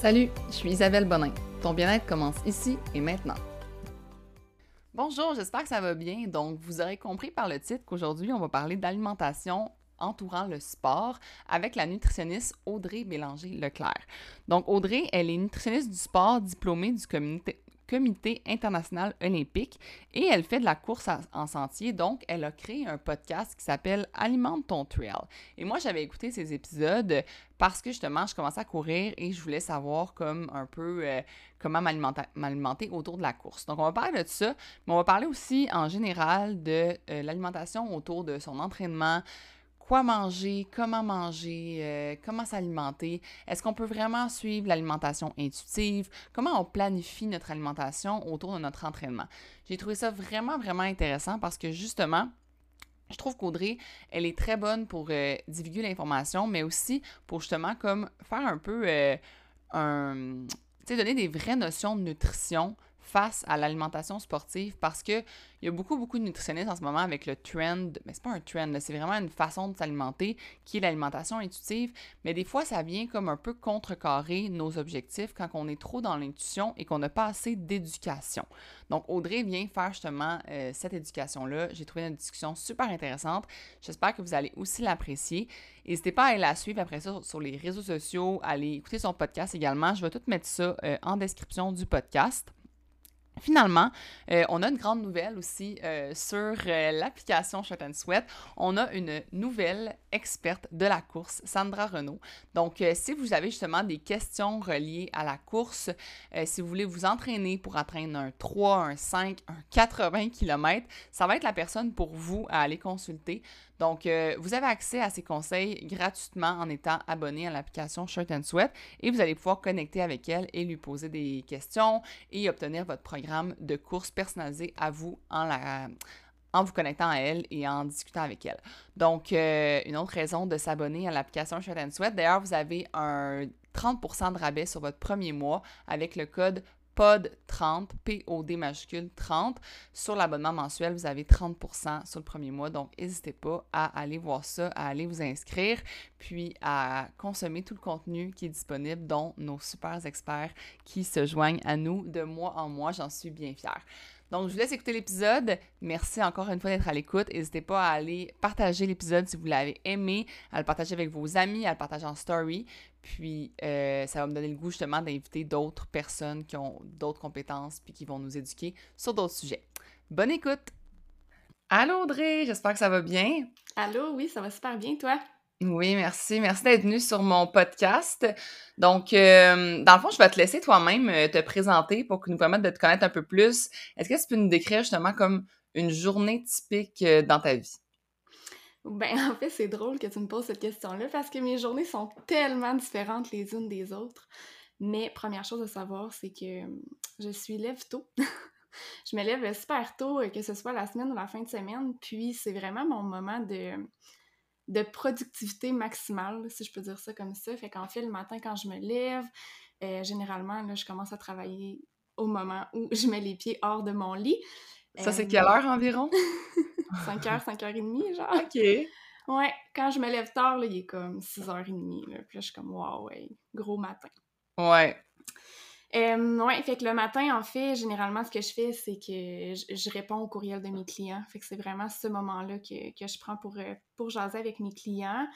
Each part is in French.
Salut, je suis Isabelle Bonin. Ton bien-être commence ici et maintenant. Bonjour, j'espère que ça va bien. Donc, vous aurez compris par le titre qu'aujourd'hui, on va parler d'alimentation entourant le sport avec la nutritionniste Audrey Bélanger-Leclerc. Donc, Audrey, elle est nutritionniste du sport diplômée du comité, Comité international olympique et elle fait de la course en sentier. Donc, elle a créé un podcast qui s'appelle Alimente ton trail. Et moi, j'avais écouté ces épisodes parce que justement, je commençais à courir et je voulais savoir comme un peu euh, comment m'alimenter autour de la course. Donc, on va parler de ça, mais on va parler aussi en général de euh, l'alimentation autour de son entraînement, quoi manger, comment manger, euh, comment s'alimenter. Est-ce qu'on peut vraiment suivre l'alimentation intuitive? Comment on planifie notre alimentation autour de notre entraînement? J'ai trouvé ça vraiment, vraiment intéressant parce que justement, je trouve qu'Audrey, elle est très bonne pour euh, divulguer l'information, mais aussi pour justement comme faire un peu euh, un... Tu sais, donner des vraies notions de nutrition face à l'alimentation sportive parce que il y a beaucoup, beaucoup de nutritionnistes en ce moment avec le trend, mais c'est pas un trend, c'est vraiment une façon de s'alimenter qui est l'alimentation intuitive, mais des fois ça vient comme un peu contrecarrer nos objectifs quand on est trop dans l'intuition et qu'on n'a pas assez d'éducation. Donc Audrey vient faire justement euh, cette éducation-là. J'ai trouvé une discussion super intéressante. J'espère que vous allez aussi l'apprécier. N'hésitez pas à aller la suivre après ça sur les réseaux sociaux, aller écouter son podcast également. Je vais tout mettre ça euh, en description du podcast. Finalement, euh, on a une grande nouvelle aussi euh, sur euh, l'application Shot and Sweat. On a une nouvelle experte de la course, Sandra Renault. Donc, si vous avez justement des questions reliées à la course, si vous voulez vous entraîner pour atteindre un 3, un 5, un 80 km, ça va être la personne pour vous à aller consulter. Donc, euh, vous avez accès à ces conseils gratuitement en étant abonné à l'application Shirt and Sweat et vous allez pouvoir connecter avec elle et lui poser des questions et obtenir votre programme de course personnalisé à vous en vous connectant à elle et en discutant avec elle. Donc, euh, une autre raison de s'abonner à l'application Shirt and Sweat, d'ailleurs, vous avez un 30% de rabais sur votre premier mois avec le code POD 30, P-O-D majuscule 30. Sur l'abonnement mensuel, vous avez 30% sur le premier mois. Donc, n'hésitez pas à aller voir ça, à aller vous inscrire, puis à consommer tout le contenu qui est disponible, dont nos super experts qui se joignent à nous de mois en mois. J'en suis bien fière. Donc, je vous laisse écouter l'épisode. Merci encore une fois d'être à l'écoute. N'hésitez pas à aller partager l'épisode si vous l'avez aimé, à le partager avec vos amis, à le partager en story. Puis, euh, ça va me donner le goût justement d'inviter d'autres personnes qui ont d'autres compétences puis qui vont nous éduquer sur d'autres sujets. Bonne écoute! Allô Audrey, j'espère que ça va bien. Allô, oui, ça va super bien, toi? Oui, merci. Merci d'être venue sur mon podcast. Donc, euh, dans le fond, je vais te laisser toi-même euh, te présenter pour que nous permettre de te connaître un peu plus. Est-ce que tu peux nous décrire justement comme une journée typique dans ta vie? Ben, en fait, c'est drôle que tu me poses cette question-là parce que mes journées sont tellement différentes les unes des autres. Mais première chose à savoir, c'est que je suis lève tôt. je me lève super tôt, euh, que ce soit la semaine ou la fin de semaine. Puis c'est vraiment mon moment de, de productivité maximale, si je peux dire ça comme ça. Fait qu'en fait, le matin, quand je me lève, euh, généralement, là, je commence à travailler au moment où je mets les pieds hors de mon lit. Ça, c'est quelle heure environ? 5h, 5h30, genre. OK. Ouais, quand je me lève tard, là, il est comme 6h30. Là, puis là, je suis comme, waouh, ouais, gros matin. Ouais. Euh, ouais, fait que le matin, en fait, généralement, ce que je fais, c'est que je, réponds aux courriels de mes clients. Fait que c'est vraiment ce moment-là que, que, je prends pour, euh, pour jaser avec mes clients.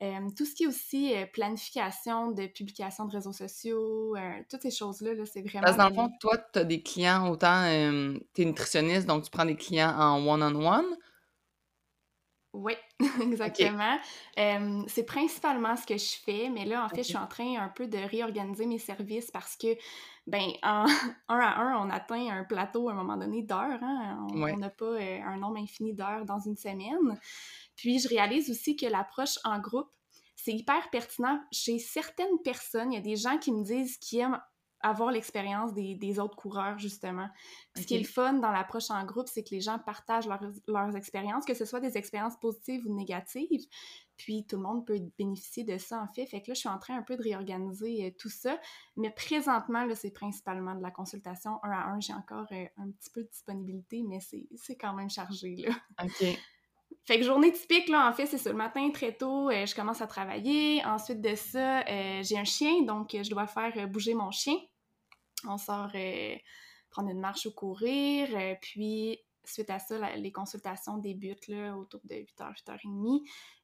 Euh, tout ce qui est aussi euh, planification de publication de réseaux sociaux, euh, toutes ces choses-là, -là, c'est vraiment... Parce que dans le fond, toi, tu as des clients autant... tu es nutritionniste, donc tu prends des clients en one-on-one. Oui, exactement. c'est principalement ce que je fais, mais là, en fait, je suis en train un peu de réorganiser mes services parce que, ben, en un à un, on atteint un plateau à un moment donné d'heures. Hein? On n'a pas un nombre infini d'heures dans une semaine. Puis, je réalise aussi que l'approche en groupe, c'est hyper pertinent chez certaines personnes. Il y a des gens qui me disent qu'ils aiment avoir l'expérience des, autres coureurs, justement. Ce qui est le fun dans l'approche en groupe, c'est que les gens partagent leurs expériences, que ce soit des expériences positives ou négatives. Puis tout le monde peut bénéficier de ça, en fait. Fait que là, je suis en train un peu de réorganiser euh, tout ça. Mais présentement, là, c'est principalement de la consultation un à un. J'ai encore euh, un petit peu de disponibilité, mais c'est quand même chargé, là. OK. Fait que journée typique, là, en fait, c'est ça. Le matin, très tôt, je commence à travailler. Ensuite de ça, j'ai un chien, donc je dois faire bouger mon chien. On sort prendre une marche ou courir. puis suite à ça, les consultations débutent là, autour de 8h, 8h30.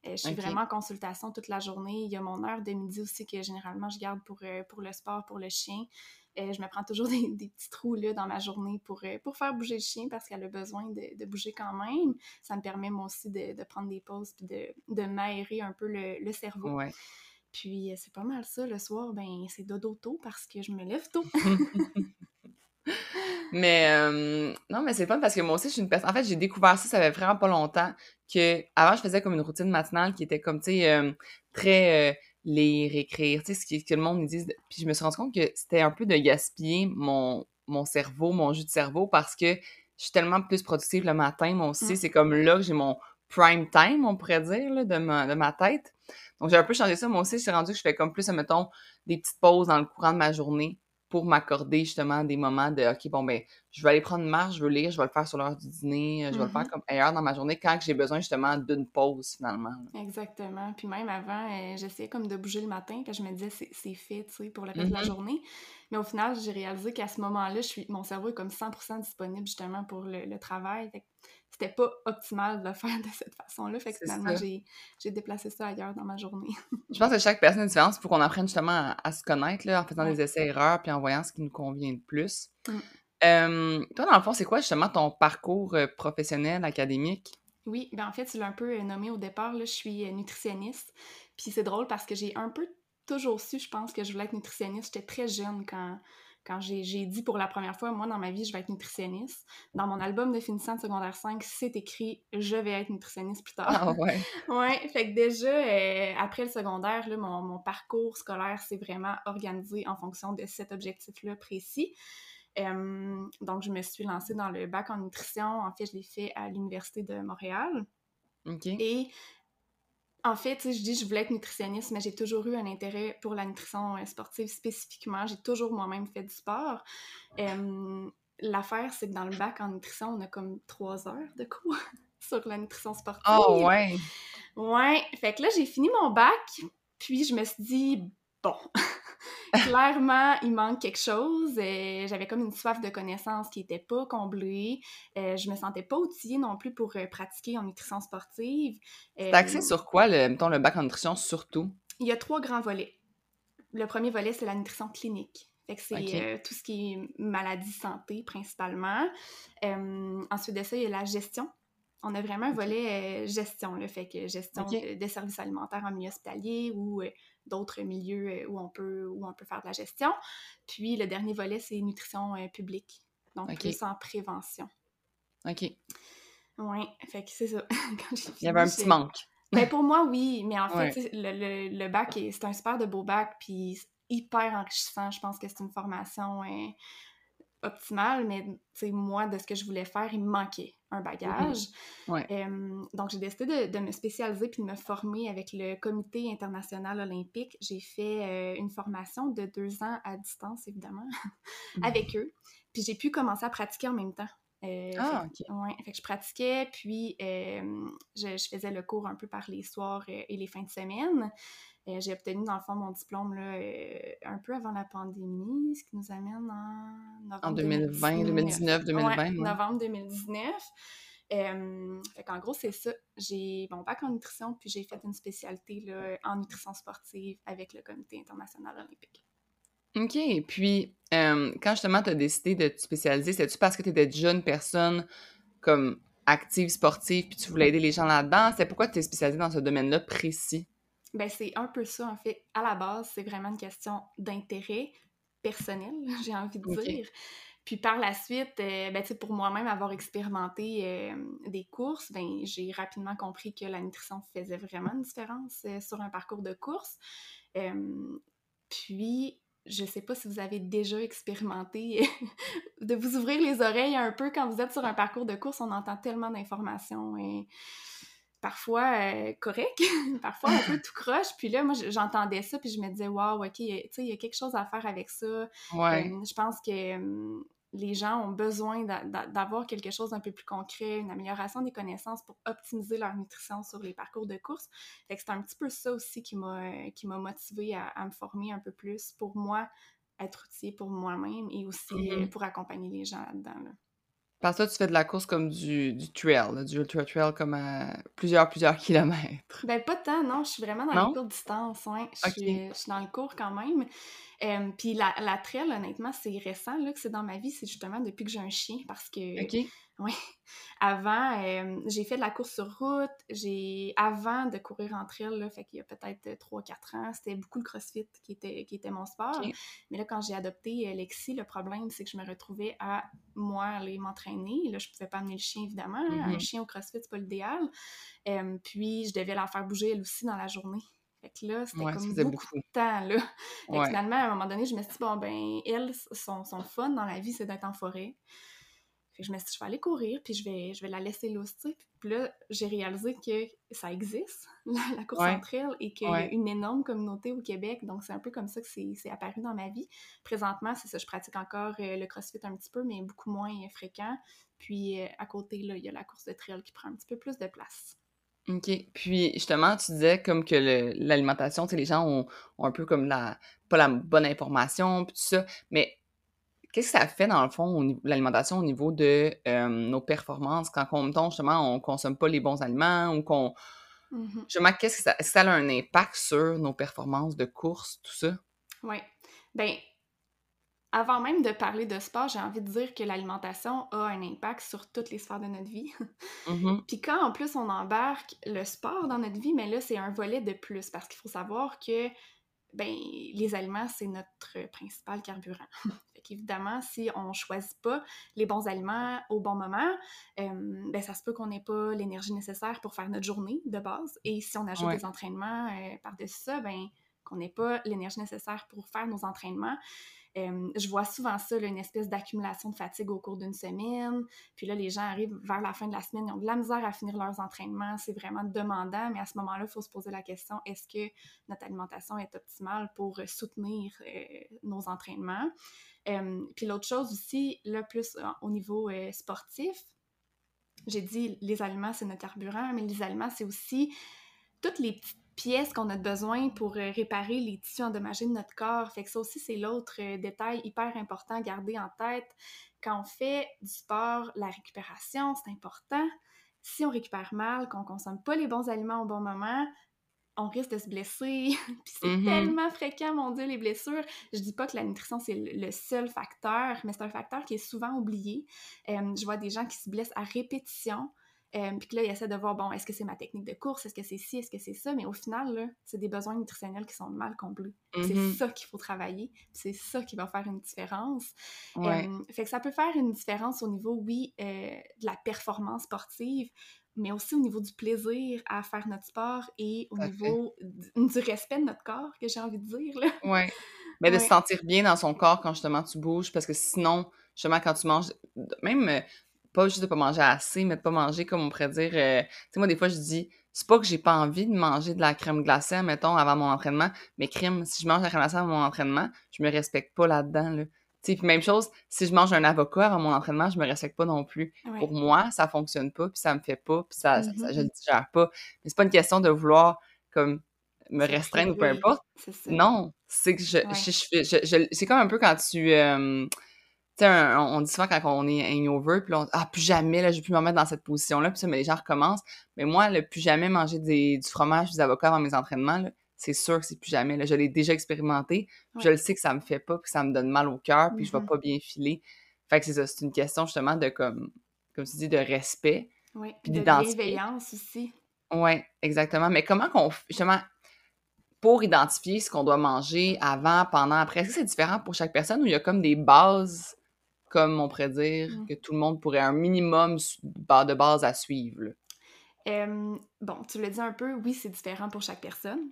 Euh, je suis vraiment en consultation toute la journée. Il y a mon heure de midi aussi que généralement je garde pour, euh, pour le sport, pour le chien. Euh, je me prends toujours des, petits trous là, dans ma journée pour, pour faire bouger le chien parce qu'elle a besoin de, bouger quand même. Ça me permet moi aussi de, prendre des pauses et de, de m'aérer un peu le, cerveau. Puis c'est pas mal ça. Le soir, ben c'est dodo tôt parce que je me lève tôt. mais euh, non, mais c'est fun parce que moi aussi, je suis une personne. En fait, j'ai découvert ça, ça fait vraiment pas longtemps. que Avant, je faisais comme une routine matinale qui était comme, tu sais, euh, très euh, lire, écrire, tu sais, ce que, le monde me dit. Puis je me suis rendu compte que c'était un peu de gaspiller mon, mon cerveau, mon jus de cerveau parce que je suis tellement plus productive le matin. Moi aussi, c'est comme là que j'ai mon prime time, on pourrait dire, là, de, ma, de ma tête. Donc, j'ai un peu changé ça. Moi aussi, je suis rendu que je fais comme plus, mettons, des petites pauses dans le courant de ma journée pour m'accorder justement des moments de OK, bon, ben, je vais aller prendre une marche, je veux lire, je vais le faire sur l'heure du dîner, je vais le faire mm-hmm. comme ailleurs dans ma journée quand j'ai besoin justement d'une pause finalement. Exactement. Puis même avant, euh, j'essayais comme de bouger le matin, puis je me disais c'est fait, tu sais, pour le reste de la mm-hmm. journée. Mais au final, j'ai réalisé qu'à ce moment-là, je suis, mon cerveau est comme 100% disponible justement pour le, le travail c'était pas optimal de le faire de cette façon-là. Fait que finalement, j'ai déplacé ça ailleurs dans ma journée. je pense que chaque personne est différente. pour qu'on apprenne justement à, se connaître là, en faisant des essais-erreurs puis en voyant ce qui nous convient le plus. Mmh. toi, dans le fond, c'est quoi justement ton parcours euh, professionnel, académique? Oui, ben en fait, tu l'as un peu euh, nommé au départ. Là, je suis euh, nutritionniste. Puis c'est drôle parce que j'ai un peu toujours su, je pense, que je voulais être nutritionniste. J'étais très jeune quand, quand j'ai dit pour la première fois, moi, dans ma vie, je vais être nutritionniste. Dans mon album de finissant de secondaire 5, c'est écrit « Je vais être nutritionniste plus tard ah, ». ouais. ouais, fait que déjà, euh, après le secondaire, là, mon, mon, parcours scolaire s'est vraiment organisé en fonction de cet objectif-là précis. Euh, donc, je me suis lancée dans le bac en nutrition. En fait, je l'ai fait à l'Université de Montréal. OK. Et en fait, je dis je voulais être nutritionniste, mais j'ai toujours eu un intérêt pour la nutrition euh, sportive spécifiquement. J'ai toujours moi-même fait du sport. L'affaire, c'est que dans le bac en nutrition, on a comme trois heures de cours sur la nutrition sportive. Oh, ouais! Ouais. Fait que là, j'ai fini mon bac, puis je me suis dit, bon, clairement, il manque quelque chose. Euh, j'avais comme une soif de connaissances qui n'était pas comblée. Euh, je me sentais pas outillée non plus pour euh, pratiquer en nutrition sportive. T'as axé sur quoi, le, mettons, le bac en nutrition, surtout? Il y a trois grands volets. Le premier volet, c'est la nutrition clinique. Fait que c'est tout ce qui est maladie santé, principalement. ensuite de ça, il y a la gestion on a vraiment un volet gestion, le fait que gestion des services alimentaires en milieu hospitalier ou d'autres milieux euh, où on, peut, où on peut faire de la gestion. Puis le dernier volet, c'est nutrition euh, publique, donc plus en prévention. OK. Oui, fait que c'est ça. Il y avait un petit manque. Ben pour moi, oui, mais en fait, le, le, bac, c'est un super de beau bac, puis hyper enrichissant. Je pense que c'est une formation euh, optimale, mais moi, de ce que je voulais faire, il me manquait un bagage. donc, j'ai décidé de, me spécialiser puis de me former avec le Comité international olympique. J'ai fait euh, une formation de deux ans à distance, évidemment, mmh. avec eux. Puis j'ai pu commencer à pratiquer en même temps. Euh, ah, fait, ouais, fait que je pratiquais, puis je, je, faisais le cours un peu par les soirs et les fins de semaine. Euh, j'ai obtenu, dans le fond, mon diplôme là, euh, un peu avant la pandémie, ce qui nous amène en novembre En 2020, 2019, 2020. novembre 2019. Euh, fait qu'en gros, c'est ça. J'ai mon bac en nutrition, puis j'ai fait une spécialité là, en nutrition sportive avec le Comité international olympique. OK. Puis, quand justement tu as décidé de te spécialiser, c'est-tu parce que tu étais déjà une personne comme active, sportive, puis tu voulais aider les gens là-dedans? C'est pourquoi tu t'es spécialisée dans ce domaine-là précis? Ben, c'est un peu ça, en fait. À la base, c'est vraiment une question d'intérêt personnel, j'ai envie de dire. Puis par la suite, euh, ben, pour moi-même avoir expérimenté euh, des courses, ben, j'ai rapidement compris que la nutrition faisait vraiment une différence euh, sur un parcours de course. puis, je sais pas si vous avez déjà expérimenté de vous ouvrir les oreilles un peu quand vous êtes sur un parcours de course, on entend tellement d'informations et parfois euh, correct, parfois un peu tout croche. Puis là, moi, j'entendais ça, puis je me disais, waouh, OK, tu sais, il y a quelque chose à faire avec ça. Ouais. je pense que les gens ont besoin d'avoir quelque chose d'un peu plus concret, une amélioration des connaissances pour optimiser leur nutrition sur les parcours de course. Fait que c'est un petit peu ça aussi qui m'a motivée à, me former un peu plus pour moi, être outil pour moi-même et aussi mm-hmm. pour accompagner les gens là-dedans. Là. Parce que tu fais de la course comme du, du trail, du ultra trail comme à plusieurs, plusieurs kilomètres. Ben, pas tant, non. Je suis vraiment dans les courtes distances, ouais. Je, suis, je, suis, dans le cours quand même. Euh, puis la, la trail, honnêtement, c'est récent là, que c'est dans ma vie. C'est justement depuis que j'ai un chien parce que... Oui. Avant, euh, j'ai fait de la course sur route. J'ai avant de courir en trail, là, fait qu'il y a peut-être 3-4 ans, c'était beaucoup le CrossFit qui était, qui était mon sport. Mais là, quand j'ai adopté euh, Lexi, le problème, c'est que je me retrouvais à, moi, aller m'entraîner. Là, je pouvais pas amener le chien, évidemment. Un mm-hmm. chien au CrossFit, c'est pas l'idéal. Euh, puis, je devais la faire bouger, elle aussi, dans la journée. Fait que là, c'était comme beaucoup, de temps, là. Fait finalement, à un moment donné, je me suis dit, bon, ben, elle, son, son fun dans la vie, c'est d'être en forêt. Fait que je me suis dit, je vais aller courir, puis je vais, je vais la laisser là, Puis là, j'ai réalisé que ça existe, la, course entre elles, et qu'il y a une énorme communauté au Québec. Donc, c'est un peu comme ça que c'est apparu dans ma vie. Présentement, c'est ça, je pratique encore euh, le CrossFit un petit peu, mais beaucoup moins fréquent. Puis, euh, à côté, là, il y a la course de trail qui prend un petit peu plus de place. OK. Puis, justement, tu disais comme que l'alimentation, tu sais, les gens ont, ont, un peu comme la... pas la bonne information, puis tout ça, mais Qu'est-ce que ça fait, dans le fond, l'alimentation au niveau de euh, nos performances? Quand, on, justement, on consomme pas les bons aliments ou qu'on... Mmh justement, qu'est-ce que ça, ça a un impact sur nos performances de course, tout ça? Oui. Bien, avant même de parler de sport, j'ai envie de dire que l'alimentation a un impact sur toutes les sphères de notre vie. Mmh Puis quand en plus on embarque le sport dans notre vie, mais là c'est un volet de plus parce qu'il faut savoir que ben, les aliments, c'est notre principal carburant. Évidemment, si on choisit pas les bons aliments au bon moment, euh, ben, ça se peut qu'on n'ait pas l'énergie nécessaire pour faire notre journée de base. Et si on ajoute des entraînements euh, par-dessus ça, ben, qu'on n'ait pas l'énergie nécessaire pour faire nos entraînements, je vois souvent ça, une espèce d'accumulation de fatigue au cours d'une semaine. Puis là, les gens arrivent vers la fin de la semaine, ils ont de la misère à finir leurs entraînements. C'est vraiment demandant, mais à ce moment-là, il faut se poser la question est-ce que notre alimentation est optimale pour soutenir euh, nos entraînements? Puis l'autre chose aussi, là, plus euh, au niveau euh, sportif, j'ai dit les aliments, c'est notre carburant, mais les aliments, c'est aussi toutes les petites pièces qu'on a besoin pour euh, réparer les tissus endommagés de notre corps. Fait que ça aussi, c'est l'autre euh, détail hyper important à garder en tête. Quand on fait du sport, la récupération, c'est important. Si on récupère mal, qu'on consomme pas les bons aliments au bon moment, on risque de se blesser. Puis c'est mm-hmm. tellement fréquent, mon Dieu, les blessures. Je dis pas que la nutrition, c'est le seul facteur, mais c'est un facteur qui est souvent oublié. Euh, je vois des gens qui se blessent à répétition euh, puis que là, il essaie de voir, bon, est-ce que c'est ma technique de course, est-ce que c'est ci, est-ce que c'est ça, mais au final, là, c'est des besoins nutritionnels qui sont mal comblés. C'est mm-hmm. ça qu'il faut travailler, c'est ça qui va faire une différence. Euh, fait que ça peut faire une différence au niveau, oui, euh, de la performance sportive, mais aussi au niveau du plaisir à faire notre sport et au niveau du respect de notre corps, que j'ai envie de dire, là. Ouais. Mais de se sentir bien dans son corps quand justement tu bouges, parce que sinon, justement, quand tu manges, même pas juste de pas manger assez, mais de pas manger, comme on pourrait dire. Euh, tu sais, moi, des fois, je dis, c'est pas que j'ai pas envie de manger de la crème glacée, mettons, avant mon entraînement, mais crème, si je mange de la crème glacée avant mon entraînement, je me respecte pas là-dedans, là. Tu puis même chose, si je mange un avocat avant mon entraînement, je me respecte pas non plus. Pour moi, ça fonctionne pas, puis ça me fait pas, puis ça, je mm-hmm. le digère pas. Mais c'est pas une question de vouloir, comme, me restreindre ou peu importe. Non, c'est que je, je, c'est comme un peu quand tu... Euh, tu sais, on, dit souvent quand on est hangover, puis on dit Ah, plus jamais, là, je vais plus me mettre dans cette position-là, puis ça, mais les gens recommencent. Mais moi, le plus jamais manger du fromage, des avocats avant mes entraînements, c'est sûr que c'est plus jamais. Là. Je l'ai déjà expérimenté, je le sais que ça me fait pas, puis ça me donne mal au cœur, puis je vais mm-hmm. pas bien filer. Fait que c'est ça, c'est une question justement de, comme, comme tu dis, de respect. Oui, puis de bienveillance aussi. Oui, exactement. Mais comment qu'on, justement, pour identifier ce qu'on doit manger avant, pendant, après, est-ce que c'est différent pour chaque personne ou il y a comme des bases comme on pourrait dire, mmh. que tout le monde pourrait un minimum de base à suivre? bon, tu l'as dit un peu, oui, c'est différent pour chaque personne.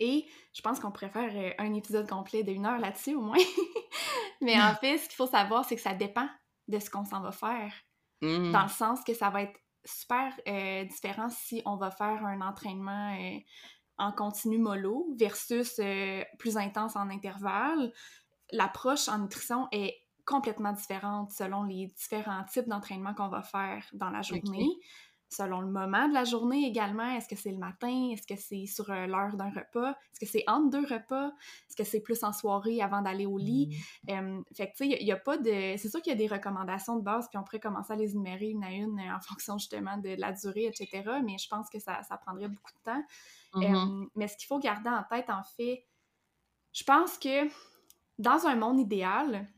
Et je pense qu'on pourrait faire euh, un épisode complet d'une heure là-dessus au moins. Mais en fait, ce qu'il faut savoir, c'est que ça dépend de ce qu'on s'en va faire. Mmh. Dans le sens que ça va être super euh, différent si on va faire un entraînement euh, en continu mollo versus plus intense en intervalle. L'approche en nutrition est complètement différente selon les différents types d'entraînement qu'on va faire dans la journée selon le moment de la journée également. Est-ce que c'est le matin? Est-ce que c'est sur euh, l'heure d'un repas? Est-ce que c'est entre deux repas? Est-ce que c'est plus en soirée avant d'aller au lit? Mmh. fait que, tu sais, il n'y a, pas de... C'est sûr qu'il y a des recommandations de base, puis on pourrait commencer à les énumérer une à une euh, en fonction justement de la durée, etc. Mais je pense que ça, prendrait beaucoup de temps. Mmh mais ce qu'il faut garder en tête, en fait, je pense que dans un monde idéal,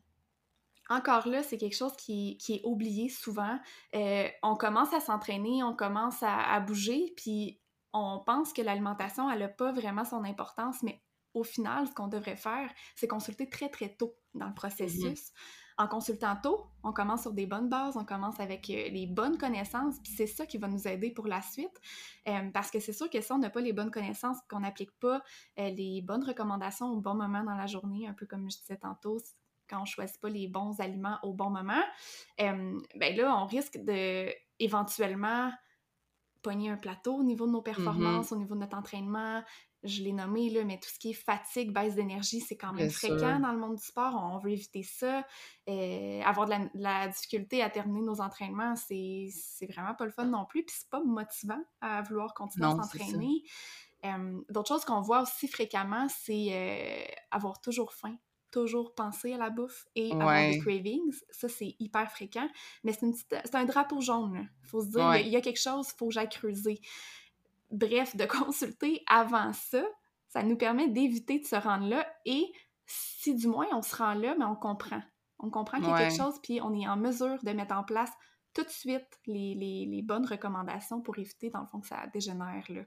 encore là, c'est quelque chose qui, est oublié souvent. Euh, on commence à s'entraîner, on commence à, bouger, puis on pense que l'alimentation, elle n'a pas vraiment son importance, mais au final, ce qu'on devrait faire, c'est consulter très, très tôt dans le processus. Mm-hmm. En consultant tôt, on commence sur des bonnes bases, on commence avec euh, les bonnes connaissances, puis c'est ça qui va nous aider pour la suite. Euh, parce que c'est sûr que si on n'a pas les bonnes connaissances, qu'on n'applique pas les bonnes recommandations au bon moment dans la journée, un peu comme je disais tantôt, quand on choisit pas les bons aliments au bon moment, euh, ben là, on risque de éventuellement pogner un plateau au niveau de nos performances, mm-hmm. au niveau de notre entraînement. Je l'ai nommé, là, mais tout ce qui est fatigue, baisse d'énergie, c'est quand même fréquent dans le monde du sport. On veut éviter ça. Euh, avoir de la, difficulté à terminer nos entraînements, c'est vraiment pas le fun non plus. Puis c'est pas motivant à vouloir continuer à s'entraîner. Euh, d'autres choses qu'on voit aussi fréquemment, c'est avoir toujours faim toujours penser à la bouffe et avoir des cravings. Ça, c'est hyper fréquent. Mais c'est un drapeau jaune. Il faut se dire, il y, a quelque chose, il faut que j'aille creuser. Bref, de consulter avant ça, ça nous permet d'éviter de se rendre là et si du moins on se rend là, mais on comprend. On comprend qu'il y a quelque chose, puis on est en mesure de mettre en place tout de suite les, les, les bonnes recommandations pour éviter, dans le fond, que ça dégénère. Là.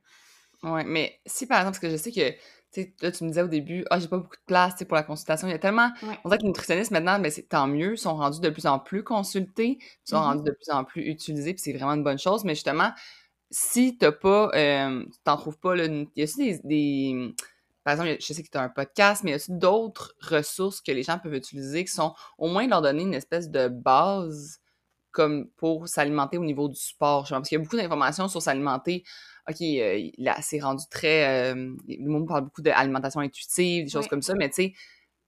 Oui, mais si par exemple, parce que je sais que, tu là, tu me disais au début, ah, j'ai pas beaucoup de place, pour la consultation. Il y a tellement. On dirait que les nutritionnistes maintenant, mais ben, c'est tant mieux, sont rendus de plus en plus consultés, sont mm-hmm. rendus de plus en plus utilisés, puis c'est vraiment une bonne chose. Mais justement, si t'as pas, euh, t'en trouves pas, là, il y a aussi des, par exemple, je sais que tu as un podcast, mais il y a aussi d'autres ressources que les gens peuvent utiliser qui sont au moins leur donner une espèce de base comme pour s'alimenter au niveau du sport. Parce qu'il y a beaucoup d'informations sur s'alimenter OK, euh, là, c'est rendu très. Euh, le monde parle beaucoup d'alimentation intuitive, des choses comme ça, mais tu sais,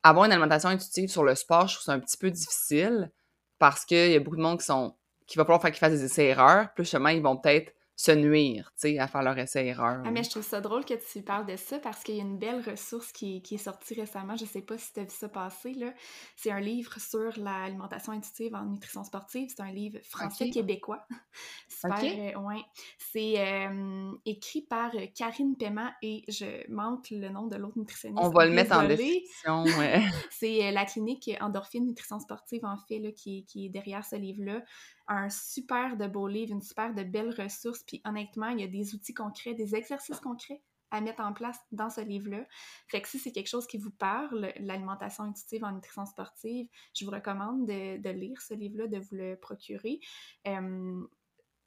avoir une alimentation intuitive sur le sport, je trouve ça un petit peu difficile parce qu'il y a beaucoup de monde qui sont. qui va falloir faire qu'ils fassent des essais-erreurs. Plus justement, ils vont peut-être se nuire, tu sais, à faire leur essai-erreur. Ah, mais je trouve ça drôle que tu parles de ça parce qu'il y a une belle ressource qui, qui est sortie récemment. Je sais pas si tu as vu ça passer, là. C'est un livre sur l'alimentation intuitive en nutrition sportive. C'est un livre français-québécois. Super, euh, ouais. C'est euh, écrit par euh, Karine Paiement et je manque le nom de l'autre nutritionniste. On va le mettre en description, ouais. C'est la clinique Endorphine Nutrition Sportive, en fait, là, qui, qui est derrière ce livre-là un super de beau livre, une super de belles ressources. Puis honnêtement, il y a des outils concrets, des exercices concrets à mettre en place dans ce livre-là. Fait que si c'est quelque chose qui vous parle, l'alimentation intuitive en nutrition sportive, je vous recommande de, lire ce livre-là, de vous le procurer. Euh,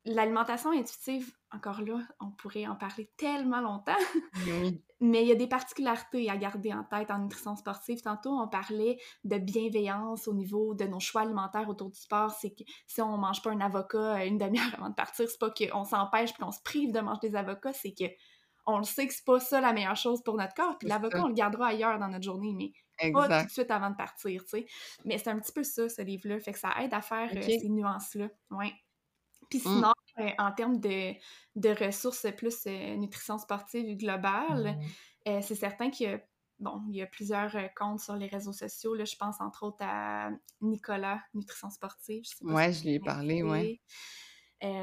L'alimentation intuitive, encore là, on pourrait en parler tellement longtemps, mais il y a des particularités à garder en tête en nutrition sportive. Tantôt, on parlait de bienveillance au niveau de nos choix alimentaires autour du sport. C'est que si on mange pas un avocat euh, une demi-heure avant de partir, c'est pas qu'on s'empêche puis qu'on se prive de manger des avocats, c'est que on le sait que c'est pas ça la meilleure chose pour notre corps. Puis l'avocat, on le gardera ailleurs dans notre journée, mais pas tout de suite avant de partir, tu sais. Mais c'est un petit peu ça, ce livre-là. Fait que ça aide à faire euh, ces nuances-là. Ouais. Puis mmh. sinon, euh, en termes de, de, ressources plus euh, nutrition sportive globale, mmh. euh, c'est certain qu'il y a, bon, il y a plusieurs comptes sur les réseaux sociaux. Là, je pense entre autres à Nicolas, Nutrition Sportive. Je ouais, je lui ai parlé, ouais.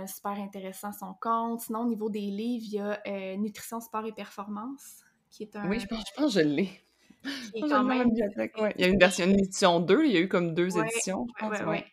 super intéressant son compte. Sinon, au niveau des livres, il y a Nutrition, Sport et Performance, qui est un... Oui, je pense, je, pense que je l'ai. Il y a une version une édition 2, il y a eu comme deux éditions. Je pense, ouais,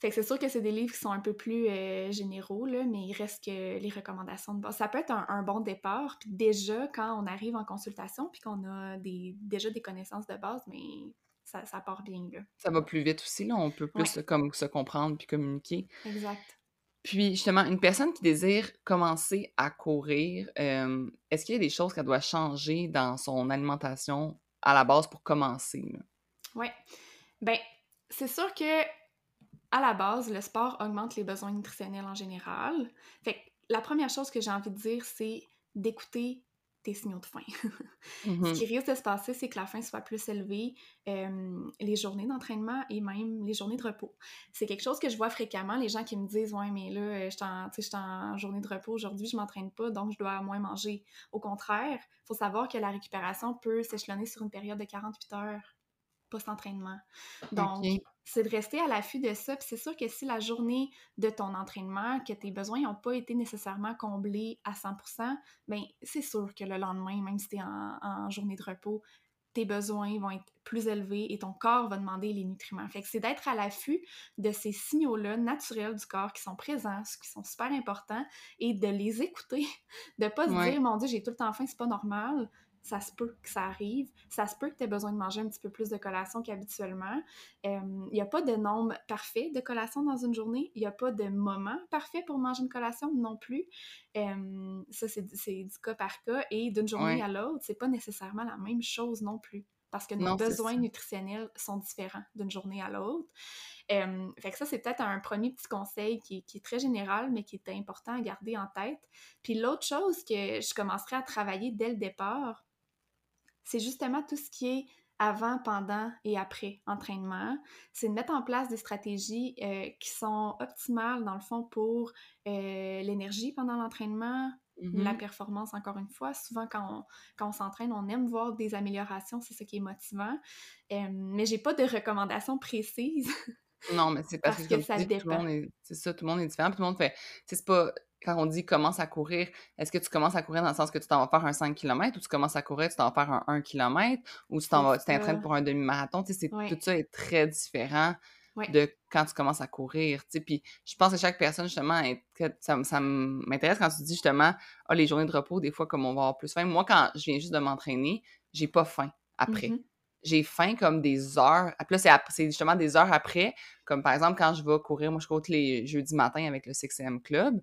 fait que c'est sûr que c'est des livres qui sont un peu plus euh, généraux, là, mais il reste que les recommandations de base. Ça peut être un, bon départ, puis déjà, quand on arrive en consultation, puis qu'on a des, déjà des connaissances de base, mais ça, ça part bien, là. Ça va plus vite aussi, là, on peut plus comme se comprendre puis communiquer. Exact. Puis, justement, une personne qui désire commencer à courir, euh, est-ce qu'il y a des choses qu'elle doit changer dans son alimentation à la base pour commencer? Oui. Ben, c'est sûr que à la base, le sport augmente les besoins nutritionnels en général. Fait que la première chose que j'ai envie de dire, c'est d'écouter tes signaux de faim. Ce qui risque de se passer, c'est que la faim soit plus élevée les journées d'entraînement et même les journées de repos. C'est quelque chose que je vois fréquemment, les gens qui me disent Ouais, mais là, je suis en, journée de repos aujourd'hui, je m'entraîne pas, donc je dois moins manger. Au contraire, il faut savoir que la récupération peut s'échelonner sur une période de 48 heures post-entraînement. Donc, c'est de rester à l'affût de ça. Puis c'est sûr que si la journée de ton entraînement, que tes besoins n'ont pas été nécessairement comblés à 100%, bien, c'est sûr que le lendemain, même si tu es en, journée de repos, tes besoins vont être plus élevés et ton corps va demander les nutriments. Fait que c'est d'être à l'affût de ces signaux-là naturels du corps qui sont présents, qui sont super importants, et de les écouter. De pas se dire, mon Dieu, j'ai tout le temps faim, c'est pas normal ça se peut que ça arrive. Ça se peut que tu aies besoin de manger un petit peu plus de collation qu'habituellement. Il n'y a pas de nombre parfait de collation dans une journée. Il n'y a pas de moment parfait pour manger une collation non plus. ça, c'est du cas par cas. Et d'une journée à l'autre, c'est pas nécessairement la même chose non plus. Parce que nos besoins nutritionnels sont différents d'une journée à l'autre. fait que ça, c'est peut-être un premier petit conseil qui, qui, est très général, mais qui est important à garder en tête. Puis l'autre chose que je commencerai à travailler dès le départ, c'est justement tout ce qui est avant, pendant et après entraînement. C'est de mettre en place des stratégies euh, qui sont optimales, dans le fond, pour euh, l'énergie pendant l'entraînement, la mm-hmm. performance, encore une fois. Souvent, quand on, s'entraîne, on aime voir des améliorations, c'est ce qui est motivant. Euh, mais j'ai pas de recommandations précises. non, mais c'est parce, que, ça dépend. C'est ça, tout le monde est différent. Tout le monde fait. C'est pas quand on dit commence à courir, est-ce que tu commences à courir dans le sens que tu t'en vas faire un 5 km ou tu commences à courir, tu t'en vas faire un 1 km ou tu t'en vas, tu t'entraînes pour un demi-marathon? Tu sais, tout ça est très différent de quand tu commences à courir, tu sais. Puis je pense que chaque personne, justement, ça, ça m'intéresse quand tu dis justement, ah, les journées de repos, des fois, comme on va avoir plus faim. Moi, quand je viens juste de m'entraîner, j'ai pas faim après. Mm-hmm. J'ai faim comme des heures. Puis là, c'est justement des heures après. Comme par exemple, quand je vais courir, moi, je cours tous les jeudis matin avec le 6 Club.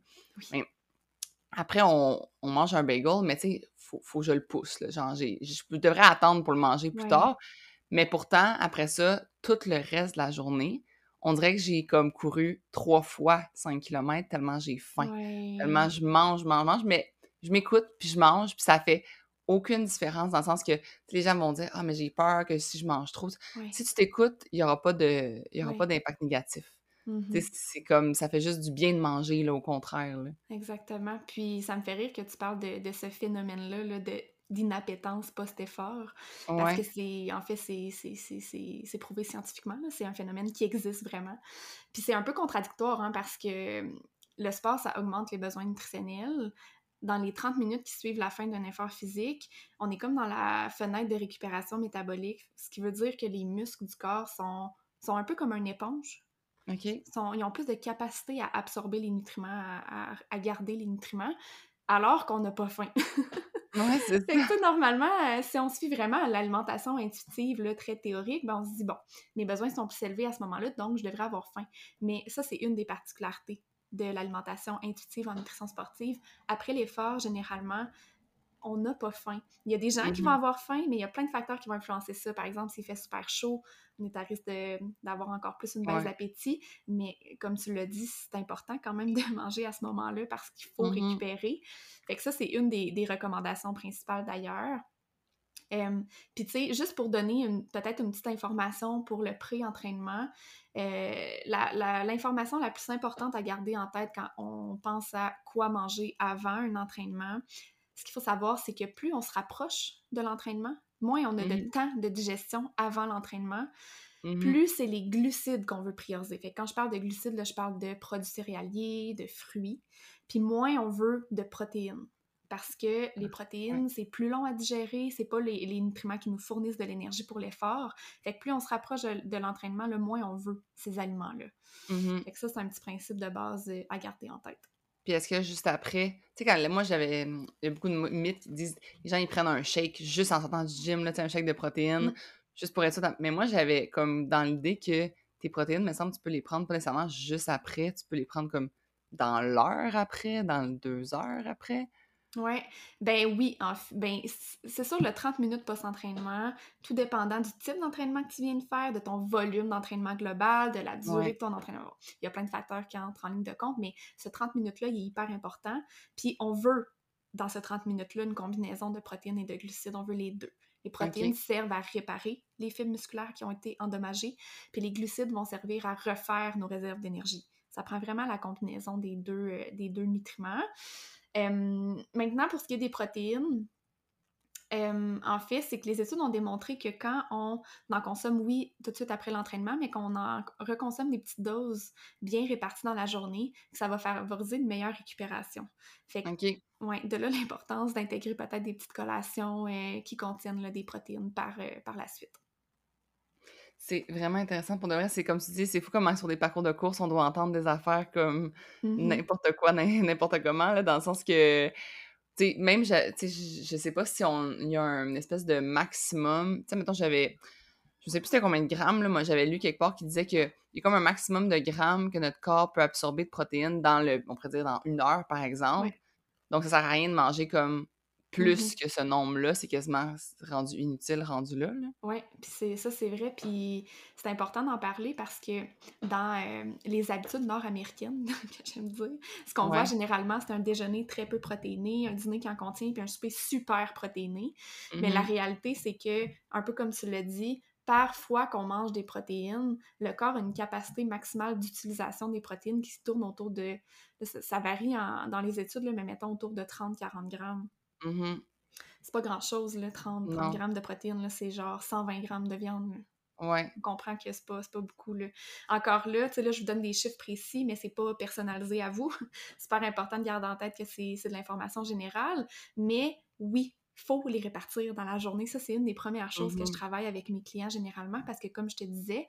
après, on, mange un bagel, mais tu sais, faut, faut que je le pousse. Là. Genre, je devrais attendre pour le manger plus tard. Mais pourtant, après ça, tout le reste de la journée, on dirait que j'ai comme couru trois fois 5 km tellement j'ai faim. Tellement je mange, je mange, je mange, mais je m'écoute, puis je mange, puis ça fait aucune différence dans le sens que les gens vont dire Ah, mais j'ai peur que si je mange trop. Si tu t'écoutes, il n'y aura pas d'impact négatif. Mmh c'est comme ça fait juste du bien de manger, là, au contraire. Exactement. Puis ça me fait rire que tu parles de, ce phénomène-là de d'inappétence post-effort. Parce que c'est, en fait, c'est prouvé scientifiquement, c'est un phénomène qui existe vraiment. Puis c'est un peu contradictoire, hein, parce que le sport, ça augmente les besoins nutritionnels, dans les 30 minutes qui suivent la fin d'un effort physique, on est comme dans la fenêtre de récupération métabolique, ce qui veut dire que les muscles du corps sont, sont un peu comme une éponge. OK. ils ont plus de capacité à absorber les nutriments, à, garder les nutriments, alors qu'on n'a pas faim. ouais, c'est ça. normalement, euh, si on suit vraiment l'alimentation intuitive, là, très théorique, ben on se dit, bon, mes besoins sont plus élevés à ce moment-là, donc je devrais avoir faim. Mais ça, c'est une des particularités de l'alimentation intuitive en nutrition sportive, après l'effort, généralement, on n'a pas faim. Il y a des gens qui vont mm-hmm. avoir faim, mais il y a plein de facteurs qui vont influencer ça. Par exemple, s'il fait super chaud, on est à risque d'avoir encore plus une baisse d'appétit. Mais comme tu l'as dit, c'est important quand même de manger à ce moment-là parce qu'il faut mm-hmm. récupérer. Fait que ça, c'est une des recommandations principales d'ailleurs. Puis tu sais, juste pour donner peut-être une petite information pour le pré-entraînement, euh, l'information la, plus importante à garder en tête quand on pense à quoi manger avant un entraînement, ce qu'il faut savoir, c'est que plus on se rapproche de l'entraînement, moins on a de mmh temps de digestion avant l'entraînement, mmh plus c'est les glucides qu'on veut prioriser. Fait quand je parle de glucides, là, je parle de produits céréaliers, de fruits, puis moins on veut de protéines parce que les protéines, c'est plus long à digérer, c'est pas les, nutriments qui nous fournissent de l'énergie pour l'effort. Fait que plus on se rapproche de, l'entraînement, le moins on veut ces aliments-là. Mmh fait que ça, c'est un petit principe de base euh, à garder en tête. Puis est-ce que juste après, tu sais, quand moi j'avais, il y a beaucoup de mythes qui disent, les gens ils prennent un shake juste en sortant du gym, là, un shake de protéines, mmh. juste pour être ça. Mais moi j'avais comme dans l'idée que tes protéines, me semble, tu peux les prendre pas nécessairement juste après, tu peux les prendre comme dans l'heure après, dans deux heures après. Ouais, ben oui, ben c'est sûr le 30 minutes post-entraînement, tout dépendant du type d'entraînement que tu viens de faire, de ton volume d'entraînement global, de la durée de ton entraînement. Il y a plein de facteurs qui entrent en ligne de compte, mais ce 30 minutes-là, il est hyper important. Puis on veut dans ces 30 minutes-là une combinaison de protéines et de glucides. On veut les deux. Les protéines servent à réparer les fibres musculaires qui ont été endommagées, puis les glucides vont servir à refaire nos réserves d'énergie. Ça prend vraiment la combinaison des deux, euh, des deux nutriments. Maintenant, pour ce qui est des protéines, en fait, c'est que les études ont démontré que quand on en consomme, oui, tout de suite après l'entraînement, mais qu'on en reconsomme des petites doses bien réparties dans la journée, ça va favoriser une meilleure récupération. Fait que, ouais, de là l'importance d'intégrer peut-être des petites collations euh, qui contiennent des protéines par, euh, par la suite. C'est vraiment intéressant pour de vrai. C'est comme tu dis, c'est fou comment sur des parcours de course, on doit entendre des affaires comme mmh n'importe quoi, n'importe comment, là, dans le sens que sais, même, je, je sais pas si on il y a un espèce de maximum. Tu sais, mettons, j'avais. Je sais plus c'était combien de grammes, là. Moi, j'avais lu quelque part qui disait qu'il y a comme un maximum de grammes que notre corps peut absorber de protéines dans le. On pourrait dire dans une heure, par exemple. Donc, ça sert à rien de manger comme plus que ce nombre-là, c'est quasiment rendu inutile, rendu là. Oui, puis ça, c'est vrai. Puis c'est important d'en parler parce que dans euh, les habitudes nord-américaines, que j'aime dire, ce qu'on voit généralement, c'est un déjeuner très peu protéiné, un dîner qui en contient, puis un souper super protéiné. Mais la réalité, c'est que, un peu comme tu l'as dit, parfois qu'on mange des protéines, le corps a une capacité maximale d'utilisation des protéines qui se tourne autour de. Ça, varie dans les études, mais mettons autour de 30-40 grammes. Mmh c'est pas grand-chose, 30, 30 grammes de protéines, c'est genre 120 grammes de viande. Ouais. On comprend que c'est pas, pas beaucoup. Là. Encore là, là, je vous donne des chiffres précis, mais c'est pas personnalisé à vous. c'est super important de garder en tête que c'est de l'information générale. Mais oui, il faut les répartir dans la journée. Ça, c'est une des premières choses que je mmh travaille avec mes clients généralement parce que, comme je te disais,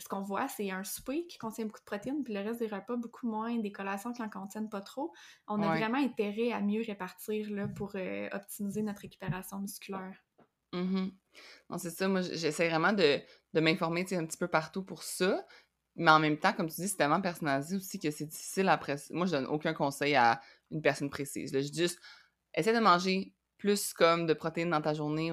ce qu'on voit, c'est un souper qui contient beaucoup de protéines, puis le reste des repas, beaucoup moins, des collations qui en contiennent pas trop. On a vraiment intérêt à mieux répartir là, pour euh, optimiser notre récupération musculaire. Mm-hmm. Non, c'est ça. Moi, j'essaie vraiment de, m'informer un petit peu partout pour ça. Mais en même temps, comme tu dis, c'est tellement personnalisé aussi que c'est difficile après. Moi, je donne aucun conseil à une personne précise. Je dis juste, essaie de manger plus comme de protéines dans ta journée.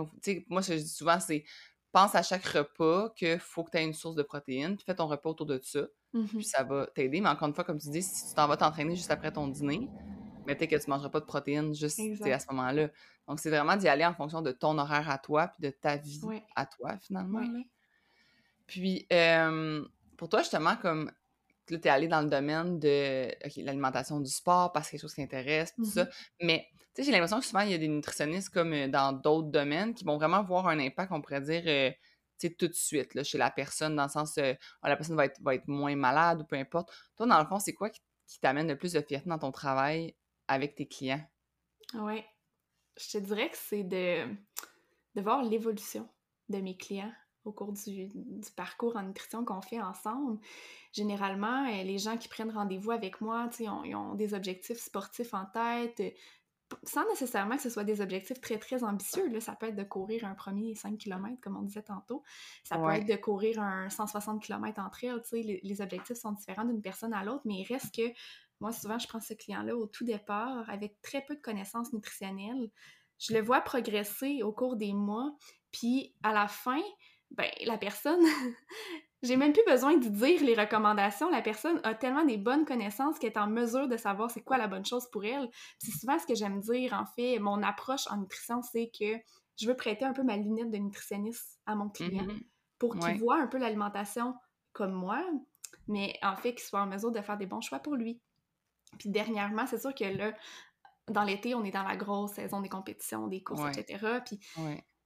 moi, ce que je dis souvent, c'est pense à chaque repas qu'il faut que tu aies une source de protéines, puis fais ton repas autour de ça, puis mmh ça va t'aider. Mais encore une fois, comme tu dis, si tu t'en vas t'entraîner juste après ton dîner, mais peut-être que tu ne mangeras pas de protéines juste à ce moment-là. Donc, c'est vraiment d'y aller en fonction de ton horaire à toi, puis de ta vie à toi, finalement. Puis, pour toi, justement, comme là, tu es allé dans le domaine de l'alimentation du sport parce que c'est quelque chose qui intéresse, tout ça. Mmh mais tu sais, j'ai l'impression que souvent, il y a des nutritionnistes comme euh, dans d'autres domaines qui vont vraiment voir un impact, on pourrait dire, euh, tu sais, tout de suite, là, chez la personne, dans le sens, euh, ah, la personne va être, va être moins malade ou peu importe. Toi, dans le fond, c'est quoi qui, t'amène le plus de fierté dans ton travail avec tes clients? Oui. Je te dirais que c'est de, de voir l'évolution de mes clients au cours du, parcours en nutrition qu'on fait ensemble. Généralement, euh, les gens qui prennent rendez-vous avec moi, ils ont, ils ont des objectifs sportifs en tête, euh, sans nécessairement que ce soit des objectifs très, très ambitieux. Là. Ça peut être de courir un premier 5 km, comme on disait tantôt. Ça peut être de courir un 160 km entre elles. Les, les objectifs sont différents d'une personne à l'autre, mais il reste que moi, souvent, je prends ce client-là au tout départ avec très peu de connaissances nutritionnelles. Je le vois progresser au cours des mois, puis à la fin, ben, la personne, j'ai même plus besoin de dire les recommandations. La personne a tellement des bonnes connaissances qu'elle est en mesure de savoir c'est quoi la bonne chose pour elle. C'est souvent ce que j'aime dire, en fait, mon approche en nutrition, c'est que je veux prêter un peu ma lunette de nutritionniste à mon client mm-hmm. pour qu'il voit un peu l'alimentation comme moi, mais en fait qu'il soit en mesure de faire des bons choix pour lui. Puis dernièrement, c'est sûr que là, dans l'été, on est dans la grosse saison des compétitions, des courses, etc. Puis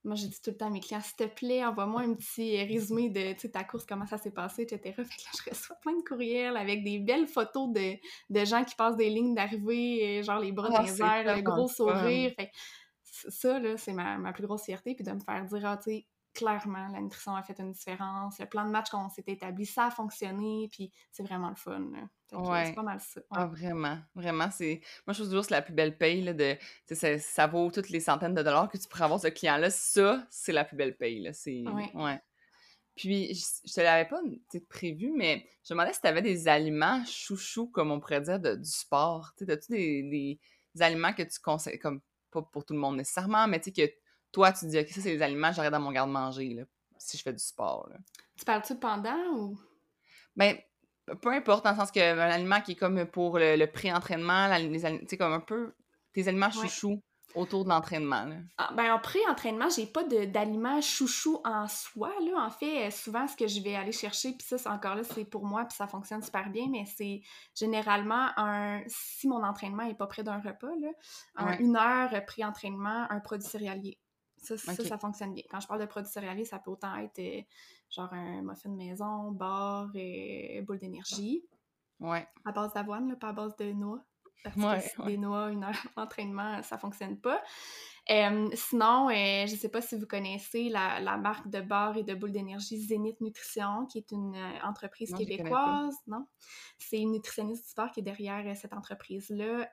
moi, j'ai dit tout le temps à mes clients, s'il te plaît, envoie-moi un petit résumé de ta course, comment ça s'est passé, etc. Fait que là, je reçois plein de courriels avec des belles photos de, de gens qui passent des lignes d'arrivée, genre les bras ah, dans les airs, le gros sourire. Fait ça, là, c'est ma, ma, plus grosse fierté. Puis de me faire dire, ah, tu sais, clairement, la nutrition a fait une différence. Le plan de match qu'on s'est établi, ça a fonctionné, puis c'est vraiment le fun. C'est pas mal ça. Ah, vraiment. Vraiment, c'est. Moi, je trouve toujours que c'est la plus belle paye. Là, de... ça, ça vaut toutes les centaines de dollars que tu pourrais avoir ce client-là. Ça, c'est la plus belle paye. Là. C'est... Ouais. Puis, je, te l'avais pas prévu, mais je me demandais si tu avais des aliments chouchous, comme on pourrait dire, de, du sport. As-tu des, des, aliments que tu conseilles, comme pas pour tout le monde nécessairement, mais tu sais, que toi, tu dis, OK, ça, c'est les aliments que j'aurais dans mon garde-manger, si je fais du sport. Là. Tu parles-tu pendant ou? Ben, peu importe, dans le sens qu'un aliment qui est comme pour le, pré-entraînement, tu sais, comme un peu tes aliments chouchous autour de l'entraînement? Ah, ben, en pré-entraînement, j'ai pas d'aliments chouchou en soi. Là. En fait, euh, souvent, ce que je vais aller chercher, puis ça, encore là, c'est pour moi, puis ça fonctionne super bien, mais c'est généralement un. Si mon entraînement est pas près d'un repas, là, une heure pré-entraînement, un produit céréalier. Ça, ça, fonctionne bien. Quand je parle de produits céréaliers, ça peut autant être euh, genre un muffin de maison, bar et boule d'énergie. Ouais. À base d'avoine, pas à base de noix. Parce que des noix, une heure d'entraînement, ça fonctionne pas sinon, euh, je ne sais pas si vous connaissez la, marque de bar et de boules d'énergie Zénith Nutrition, qui est une euh, entreprise québécoise, non? C'est une nutritionniste du sport qui est derrière euh, cette entreprise-là.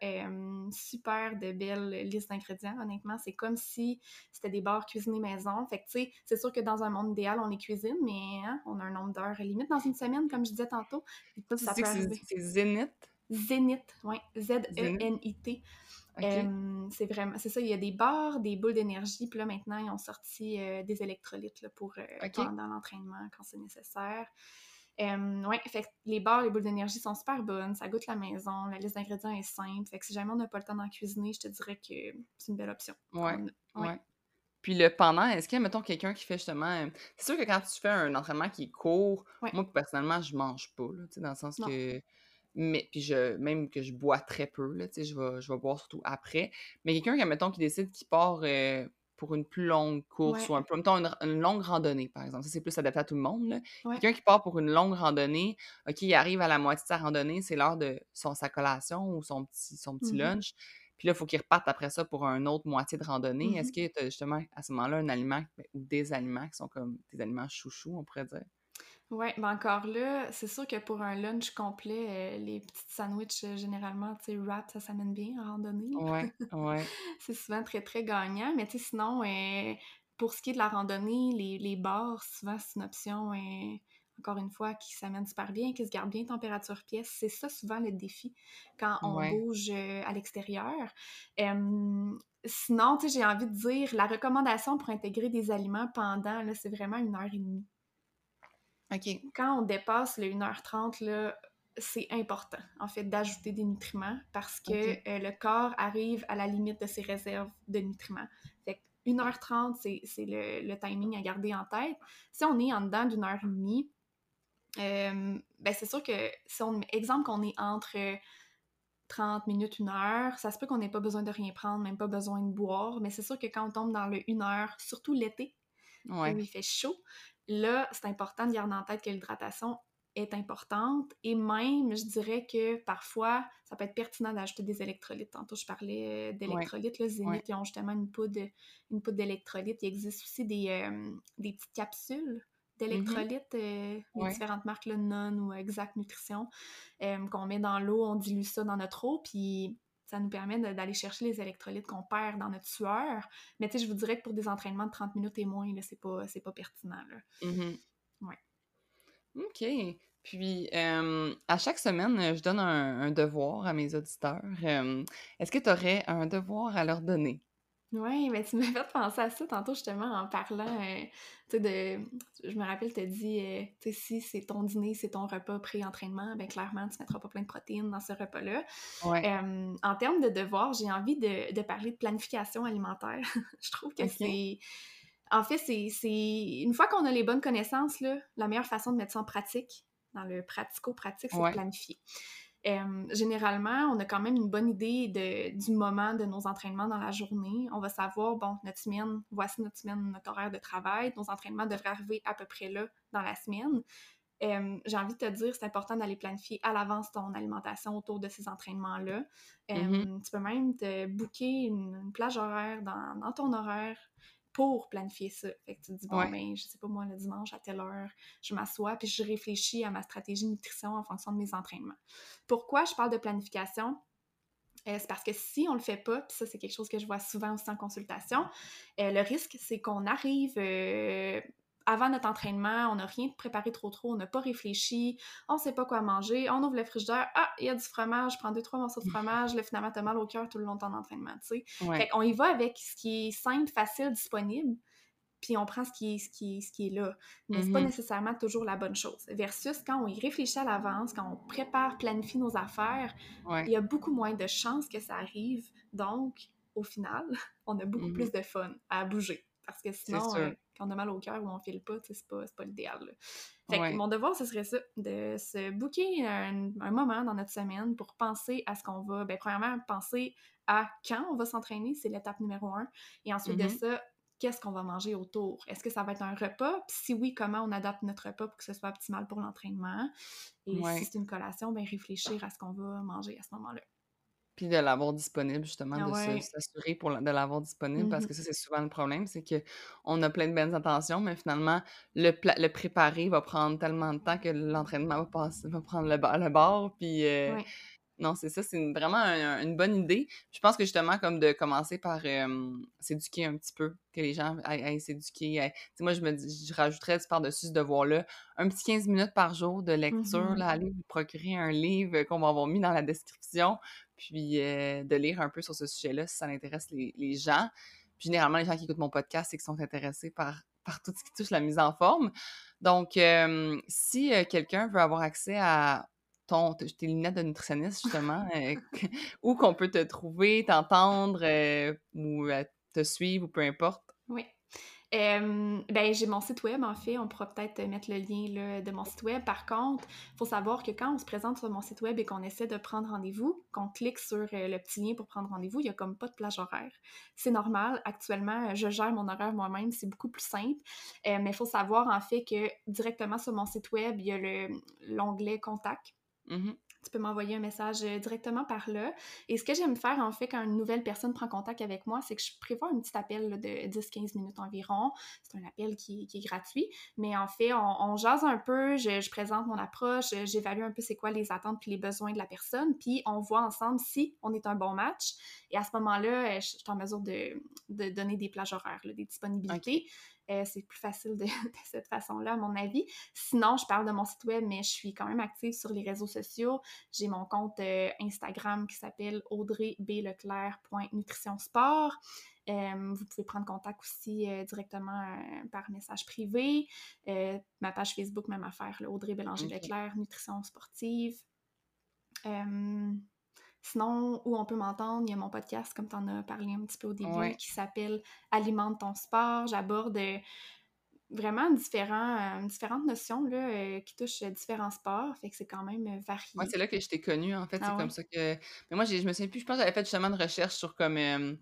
super de belles listes d'ingrédients, honnêtement. C'est comme si c'était des bars cuisinés maison. Fait que, tu sais, c'est sûr que dans un monde idéal, on les cuisine, mais hein, on a un nombre d'heures limite dans une semaine, comme je disais tantôt. C'est Zénith? Zénith, oui. Z-E-N-I-T c'est vraiment, c'est ça, il y a des barres, des boules d'énergie, puis là maintenant ils ont sorti euh, des électrolytes là, pour euh, pendant l'entraînement quand c'est nécessaire. ouais, fait les barres, les boules d'énergie sont super bonnes, ça goûte la maison, la liste d'ingrédients est simple, fait que si jamais on n'a pas le temps d'en cuisiner, je te dirais que c'est une belle option. Ouais, ouais. Puis le pendant, est-ce qu'il y a, mettons, quelqu'un qui fait justement. Euh, c'est sûr que quand tu fais un entraînement qui est court, moi, personnellement, je mange pas, là, dans le sens que mais puis je même que je bois très peu là, je vais je vais boire surtout après, mais quelqu'un qui mettons qui décide qu'il part euh, pour une plus longue course ou un peu mettons une, longue randonnée par exemple, ça c'est plus adapté à tout le monde. Quelqu'un qui part pour une longue randonnée, OK, il arrive à la moitié de sa randonnée, c'est l'heure de son sa collation ou son petit son petit mmh lunch. Puis là, il faut qu'il reparte après ça pour une autre moitié de randonnée. Est-ce mmh que tu as justement à ce moment-là un aliment ben, ou des aliments qui sont comme des aliments chouchous, on pourrait dire? Oui, mais encore là, c'est sûr que pour un lunch complet, euh, les petites sandwichs, euh, généralement, tu sais, wrap, ça s'amène bien en randonnée. Ouais, ouais. c'est souvent très, très gagnant. Mais tu sais, sinon, euh, pour ce qui est de la randonnée, les, les bars, souvent, c'est une option, encore une fois, qui s'amène super bien, qui se garde bien température pièce. C'est ça, souvent, le défi quand on bouge à l'extérieur. sinon, tu sais, j'ai envie de dire, la recommandation pour intégrer des aliments pendant, là, c'est vraiment une heure et demie. Quand on dépasse le 1h30, là, c'est important, en fait, d'ajouter des nutriments parce que euh, le corps arrive à la limite de ses réserves de nutriments. Fait 1h30, c'est le, timing à garder en tête. Si on est en dedans d'une heure et demie, euh, ben c'est sûr que si on exemple qu'on est entre 30 minutes, une heure, ça se peut qu'on n'ait pas besoin de rien prendre, même pas besoin de boire, mais c'est sûr que quand on tombe dans le 1 heure, surtout l'été, où il fait chaud, là, c'est important de garder en tête que l'hydratation est importante et même, je dirais que parfois, ça peut être pertinent d'ajouter des électrolytes. Tantôt, je parlais euh, d'électrolytes. Ouais. Zénith, ils ont justement une poudre, une poudre d'électrolytes. Il existe aussi des, euh, des petites capsules d'électrolytes, mmh euh, différentes marques, le Non ou Exact Nutrition, qu'on met dans l'eau, on dilue ça dans notre eau, puis ça nous permet d'aller chercher les électrolytes qu'on perd dans notre sueur. Mais tu sais, je vous dirais que pour des entraînements de 30 minutes et moins, là, c'est pas, pas pertinent. Là. Mmh ouais. OK. Puis, à chaque semaine, je donne un, devoir à mes auditeurs. Est-ce que tu aurais un devoir à leur donner? Oui, mais tu m'as fait penser à ça tantôt justement en parlant, euh, tu sais, de... Je me rappelle, tu as dit, euh, tu sais, si c'est ton dîner, c'est ton repas pré-entraînement, ben clairement, tu mettras pas plein de protéines dans ce repas-là. en termes de devoirs, j'ai envie de, parler de planification alimentaire. je trouve que c'est... En fait, c'est... Une fois qu'on a les bonnes connaissances, là, la meilleure façon de mettre ça en pratique, dans le pratico-pratique, c'est de planifier généralement, on a quand même une bonne idée de, du moment de nos entraînements dans la journée. On va savoir, bon, notre semaine, voici notre semaine, notre horaire de travail. Nos entraînements devraient arriver à peu près là dans la semaine. J'ai envie de te dire, c'est important d'aller planifier à l'avance ton alimentation autour de ces entraînements-là. Mmh tu peux même te booker une, plage horaire dans, dans ton horaire pour planifier ça. Fait que tu te dis, bon, ben, je sais pas, moi, le dimanche, à telle heure, je m'assois, puis je réfléchis à ma stratégie de nutrition en fonction de mes entraînements. Pourquoi je parle de planification? Euh, c'est parce que si on le fait pas, puis ça, c'est quelque chose que je vois souvent aussi en consultation, euh, le risque, c'est qu'on arrive euh, avant notre entraînement, on n'a rien préparé trop trop, on n'a pas réfléchi, on ne sait pas quoi manger, on ouvre le frigidaire, ah, il y a du fromage, je prends deux, trois morceaux de fromage, là, finalement, t'as mal au cœur tout le long de ton entraînement, tu sais. on y va avec ce qui est simple, facile, disponible, puis on prend ce qui est, ce qui ce qui est là. Mais c'est pas Mhm. nécessairement toujours la bonne chose. Versus quand on y réfléchit à l'avance, quand on prépare, planifie nos affaires, il Ouais. y a beaucoup moins de chances que ça arrive. Donc, au final, on a beaucoup Mhm. plus de fun à bouger. Parce que sinon, euh, quand on a mal au cœur ou on file pas, c'est pas, pas l'idéal. Fait Ouais. que mon devoir, ce serait ça, de se booker un, un moment dans notre semaine pour penser à ce qu'on va. Ben, premièrement, penser à quand on va s'entraîner, c'est l'étape numéro un. Et ensuite de Mhm. ça, qu'est-ce qu'on va manger autour? Est-ce que ça va être un repas? Puis si oui, comment on adapte notre repas pour que ce soit optimal pour l'entraînement? Et Ouais. si c'est une collation, ben réfléchir à ce qu'on va manger à ce moment-là. Puis de l'avoir disponible, justement, Ah de s'assurer pour la- de l'avoir disponible, parce Mhm. que ça, c'est souvent le problème, c'est que on a plein de bonnes intentions, mais finalement, le, pla- le préparer va prendre tellement de temps que l'entraînement va, passer, va prendre le, le bord, puis euh, Ouais. Non, c'est ça, c'est vraiment un- une bonne idée. Je pense que justement, comme de commencer par euh, s'éduquer un petit peu, que les gens aillent, s'éduquer. aillent- moi, je me dis, je rajouterais par-dessus ce devoir-là un petit 15 minutes par jour de lecture, Mhm. là, aller vous procurer un livre qu'on va avoir mis dans la description, puis euh, de lire un peu sur ce sujet-là si ça intéresse les, les gens. Puis généralement, les gens qui écoutent mon podcast, c'est qu'ils sont intéressés par, par tout ce qui touche la mise en forme. Donc, euh, si quelqu'un veut avoir accès à ton, tes lunettes de nutritionniste, justement, euh, où qu'on peut te trouver, t'entendre euh, ou euh, te suivre ou peu importe? Oui. Ben, j'ai mon site web, en fait. On pourra peut-être mettre le lien là, de mon site web. Par contre, il faut savoir que quand on se présente sur mon site web et qu'on essaie de prendre rendez-vous, qu'on clique sur le petit lien pour prendre rendez-vous, il n'y a comme pas de plage horaire. C'est normal. Actuellement, je gère mon horaire moi-même. C'est beaucoup plus simple. Mais il faut savoir, en fait, que directement sur mon site web, il y a le- l'onglet Contact. Mhm. Tu peux m'envoyer un message euh, directement par là. Et ce que j'aime faire, en fait, quand une nouvelle personne prend contact avec moi, c'est que je prévois un petit appel là, de 10-15 minutes environ. C'est un appel qui, qui est gratuit. Mais en fait, on, on jase un peu, je, je présente mon approche, euh, j'évalue un peu c'est quoi les attentes puis les besoins de la personne. Puis on voit ensemble si on est un bon match. Et à ce moment-là, euh, je, je suis en mesure de, de donner des plages horaires, là, des disponibilités. Euh, c'est plus facile de, de cette façon-là, à mon avis. Sinon, je parle de mon site web, mais je suis quand même active sur les réseaux sociaux. J'ai mon compte euh, Instagram qui s'appelle audreybleclerc.nutritionsport. Euh, vous pouvez prendre contact aussi euh, directement euh, par message privé. Ma page Facebook, même affaire, là, Audrey Bélanger-Leclerc, Nutrition sportive. Sinon, où on peut m'entendre, il y a mon podcast, comme tu en as parlé un petit peu au début, Ouais. qui s'appelle Alimente ton sport. J'aborde euh, vraiment différents, euh, différentes notions là, euh, qui touchent différents sports, fait que c'est quand même varié. Ouais, c'est là que je t'ai connue, en fait. Ah c'est ouais? comme ça que. Mais moi, je me souviens plus, je pense que j'avais fait justement une recherche sur comme euh,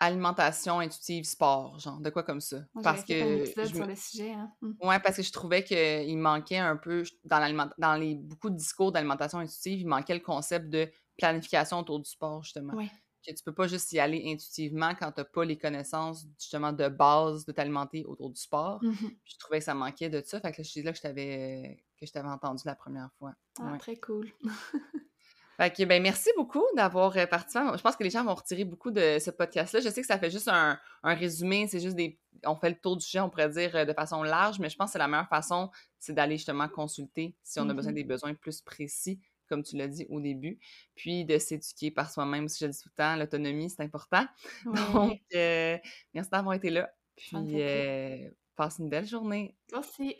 alimentation intuitive sport, genre, de quoi comme ça. Moi, Parce un que. épisode je me- sur le sujet. Hein. Mm. Ouais, parce que je trouvais qu'il manquait un peu, dans, l'aliment- dans les beaucoup de discours d'alimentation intuitive, il manquait le concept de planification autour du sport, justement. Ouais. Que tu peux pas juste y aller intuitivement quand t'as pas les connaissances, justement, de base de t'alimenter autour du sport. Mhm. Puis je trouvais que ça manquait de ça. Fait que là que je t'avais que je t'avais entendu la première fois. Ah, Ouais. très cool. Fait que, ben, merci beaucoup d'avoir euh, participé. Je pense que les gens vont retirer beaucoup de ce podcast-là. Je sais que ça fait juste un, un résumé, c'est juste des. On fait le tour du sujet, on pourrait dire, euh, de façon large, mais je pense que c'est la meilleure façon, c'est d'aller justement consulter si on a besoin Mhm. des besoins plus précis, comme tu l'as dit au début, puis de s'éduquer par soi-même aussi, je le dis tout le temps, l'autonomie, c'est important. Donc, euh, merci d'avoir été là. Puis, euh, passe une belle journée. Merci.